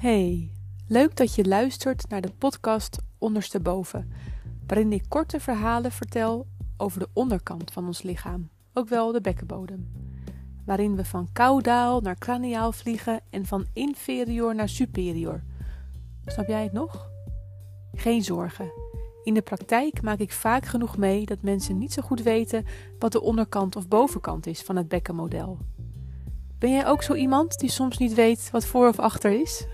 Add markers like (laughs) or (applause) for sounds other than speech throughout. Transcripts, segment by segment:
Hey, leuk dat je luistert naar de podcast Ondersteboven, waarin ik korte verhalen vertel over de onderkant van ons lichaam, ook wel de bekkenbodem. Waarin we van kaudaal naar craniaal vliegen en van inferior naar superior. Snap jij het nog? Geen zorgen. In de praktijk maak ik vaak genoeg mee dat mensen niet zo goed weten wat de onderkant of bovenkant is van het bekkenmodel. Ben jij ook zo iemand die soms niet weet wat voor of achter is?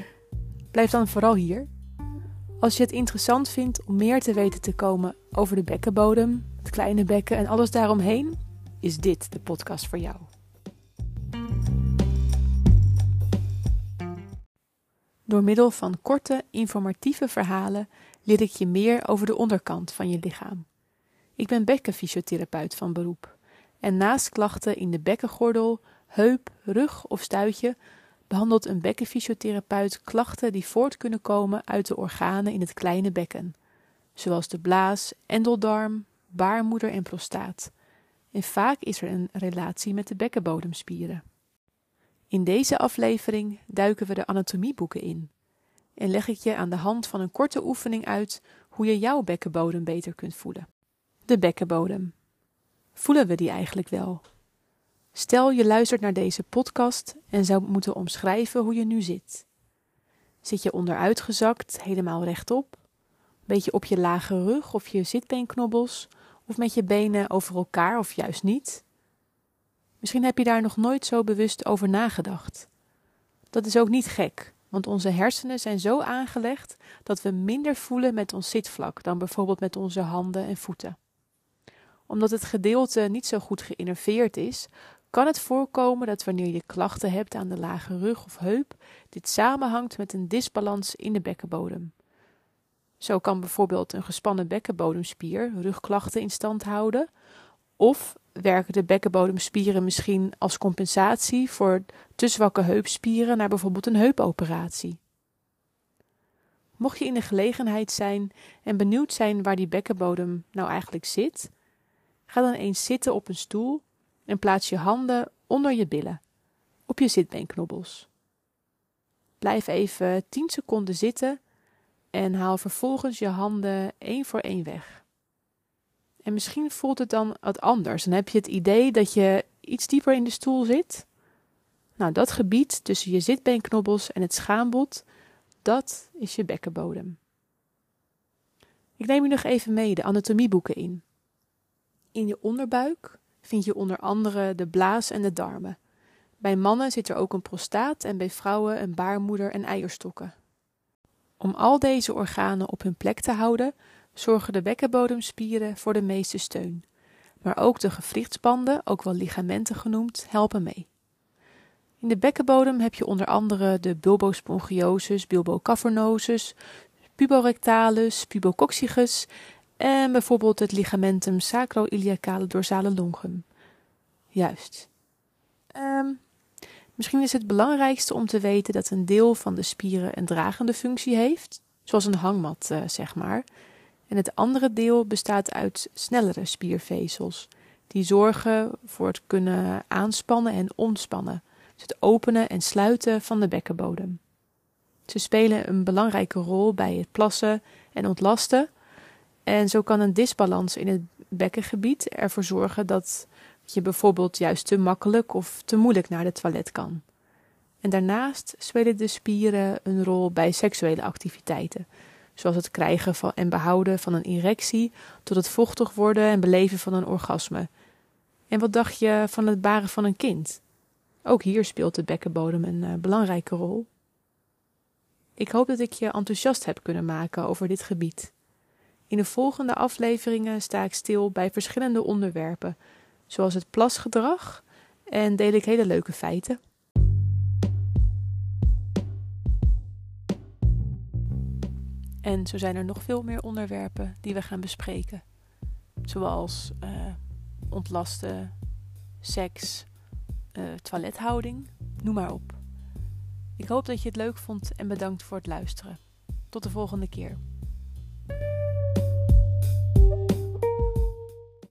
(laughs) Blijf dan vooral hier. Als je het interessant vindt om meer te weten te komen over de bekkenbodem, het kleine bekken en alles daaromheen, is dit de podcast voor jou. Door middel van korte, informatieve verhalen leer ik je meer over de onderkant van je lichaam. Ik ben bekkenfysiotherapeut van beroep en naast klachten in de bekkengordel, heup, rug of stuitje behandelt een bekkenfysiotherapeut klachten die voort kunnen komen uit de organen in het kleine bekken, zoals de blaas, endeldarm, baarmoeder en prostaat. En vaak is er een relatie met de bekkenbodemspieren. In deze aflevering duiken we de anatomieboeken in en leg ik je aan de hand van een korte oefening uit hoe je jouw bekkenbodem beter kunt voelen. De bekkenbodem. Voelen we die eigenlijk wel? Stel je luistert naar deze podcast en zou moeten omschrijven hoe je nu zit. Zit je onderuitgezakt, helemaal rechtop? Beetje op je lage rug of je zitbeenknobbels? Of met je benen over elkaar of juist niet? Misschien heb je daar nog nooit zo bewust over nagedacht. Dat is ook niet gek, want onze hersenen zijn zo aangelegd dat we minder voelen met ons zitvlak dan bijvoorbeeld met onze handen en voeten. Omdat het gedeelte niet zo goed geïnnerveerd is, kan het voorkomen dat wanneer je klachten hebt aan de lage rug of heup, dit samenhangt met een disbalans in de bekkenbodem. Zo kan bijvoorbeeld een gespannen bekkenbodemspier rugklachten in stand houden, of werken de bekkenbodemspieren misschien als compensatie voor te zwakke heupspieren naar bijvoorbeeld een heupoperatie. Mocht je in de gelegenheid zijn en benieuwd zijn waar die bekkenbodem nou eigenlijk zit, ga dan eens zitten op een stoel en plaats je handen onder je billen, op je zitbeenknobbels. Blijf even 10 seconden zitten en haal vervolgens je handen één voor één weg. En misschien voelt het dan wat anders. Dan heb je het idee dat je iets dieper in de stoel zit. Nou, dat gebied tussen je zitbeenknobbels en het schaambod, dat is je bekkenbodem. Ik neem je nog even mee de anatomieboeken in. In je onderbuik vind je onder andere de blaas en de darmen. Bij mannen zit er ook een prostaat en bij vrouwen een baarmoeder en eierstokken. Om al deze organen op hun plek te houden, zorgen de bekkenbodemspieren voor de meeste steun. Maar ook de gewrichtsbanden, ook wel ligamenten genoemd, helpen mee. In de bekkenbodem heb je onder andere de bulbospongiosus, bulbocavernosus, puborectalis, pubococcygis en bijvoorbeeld het ligamentum sacroiliacale dorsale longum. Juist. Um, misschien is het belangrijkste om te weten dat een deel van de spieren een dragende functie heeft, zoals een hangmat, uh, zeg maar. En het andere deel bestaat uit snellere spiervezels, die zorgen voor het kunnen aanspannen en ontspannen, dus het openen en sluiten van de bekkenbodem. Ze spelen een belangrijke rol bij het plassen en ontlasten, en zo kan een disbalans in het bekkengebied ervoor zorgen dat je bijvoorbeeld juist te makkelijk of te moeilijk naar de toilet kan. En daarnaast spelen de spieren een rol bij seksuele activiteiten, zoals het krijgen van en behouden van een erectie tot het vochtig worden en beleven van een orgasme. En wat dacht je van het baren van een kind? Ook hier speelt de bekkenbodem een uh, belangrijke rol. Ik hoop dat ik je enthousiast heb kunnen maken over dit gebied. In de volgende afleveringen sta ik stil bij verschillende onderwerpen, zoals het plasgedrag, en deel ik hele leuke feiten. En zo zijn er nog veel meer onderwerpen die we gaan bespreken, zoals uh, ontlasten, seks, uh, toilethouding, noem maar op. Ik hoop dat je het leuk vond en bedankt voor het luisteren. Tot de volgende keer.